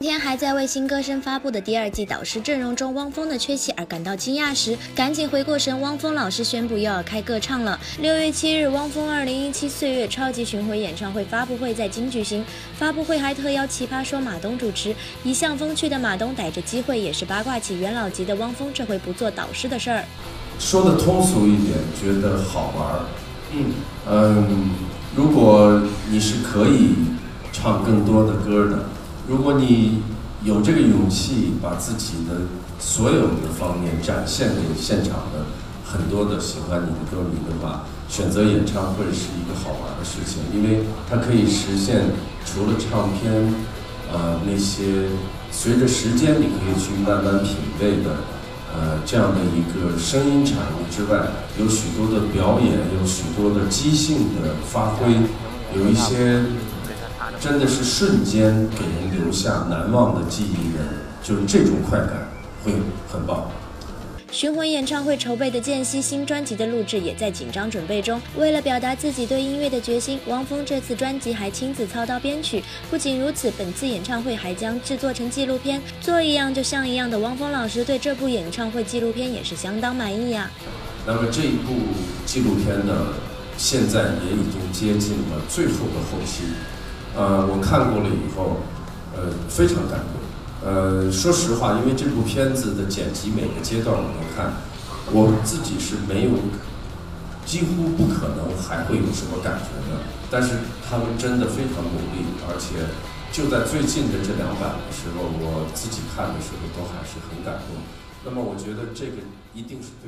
今天还在为新歌声发布的第二季导师阵容中汪峰的缺席而感到惊讶时，赶紧回过神，汪峰老师宣布又要开个唱了。六月七日，汪峰二零一七岁月超级巡回演唱会发布会在京举行，发布会还特邀奇葩说马东主持。一向风趣的马东逮着机会也是八卦起元老级的汪峰这回不做导师的事儿。说的通俗一点，觉得好玩。嗯嗯，如果你是可以唱更多的歌的。如果你有这个勇气，把自己的所有的方面展现给现场的很多的喜欢你的歌迷的话，选择演唱会是一个好玩的事情，因为它可以实现除了唱片，呃那些随着时间你可以去慢慢品味的，呃这样的一个声音产物之外，有许多的表演，有许多的即兴的发挥，有一些。真的是瞬间给人留下难忘的记忆的，就是这种快感会很棒。巡回演唱会筹备的间隙，新专辑的录制也在紧张准备中。为了表达自己对音乐的决心，汪峰这次专辑还亲自操刀编曲。不仅如此，本次演唱会还将制作成纪录片，做一样就像一样的汪峰老师对这部演唱会纪录片也是相当满意呀。那么这一部纪录片呢，现在也已经接近了最后的后期。呃，我看过了以后，呃，非常感动。呃，说实话，因为这部片子的剪辑每个阶段我都看，我自己是没有，几乎不可能还会有什么感觉的。但是他们真的非常努力，而且就在最近的这两版的时候，我自己看的时候都还是很感动。那么我觉得这个一定是对。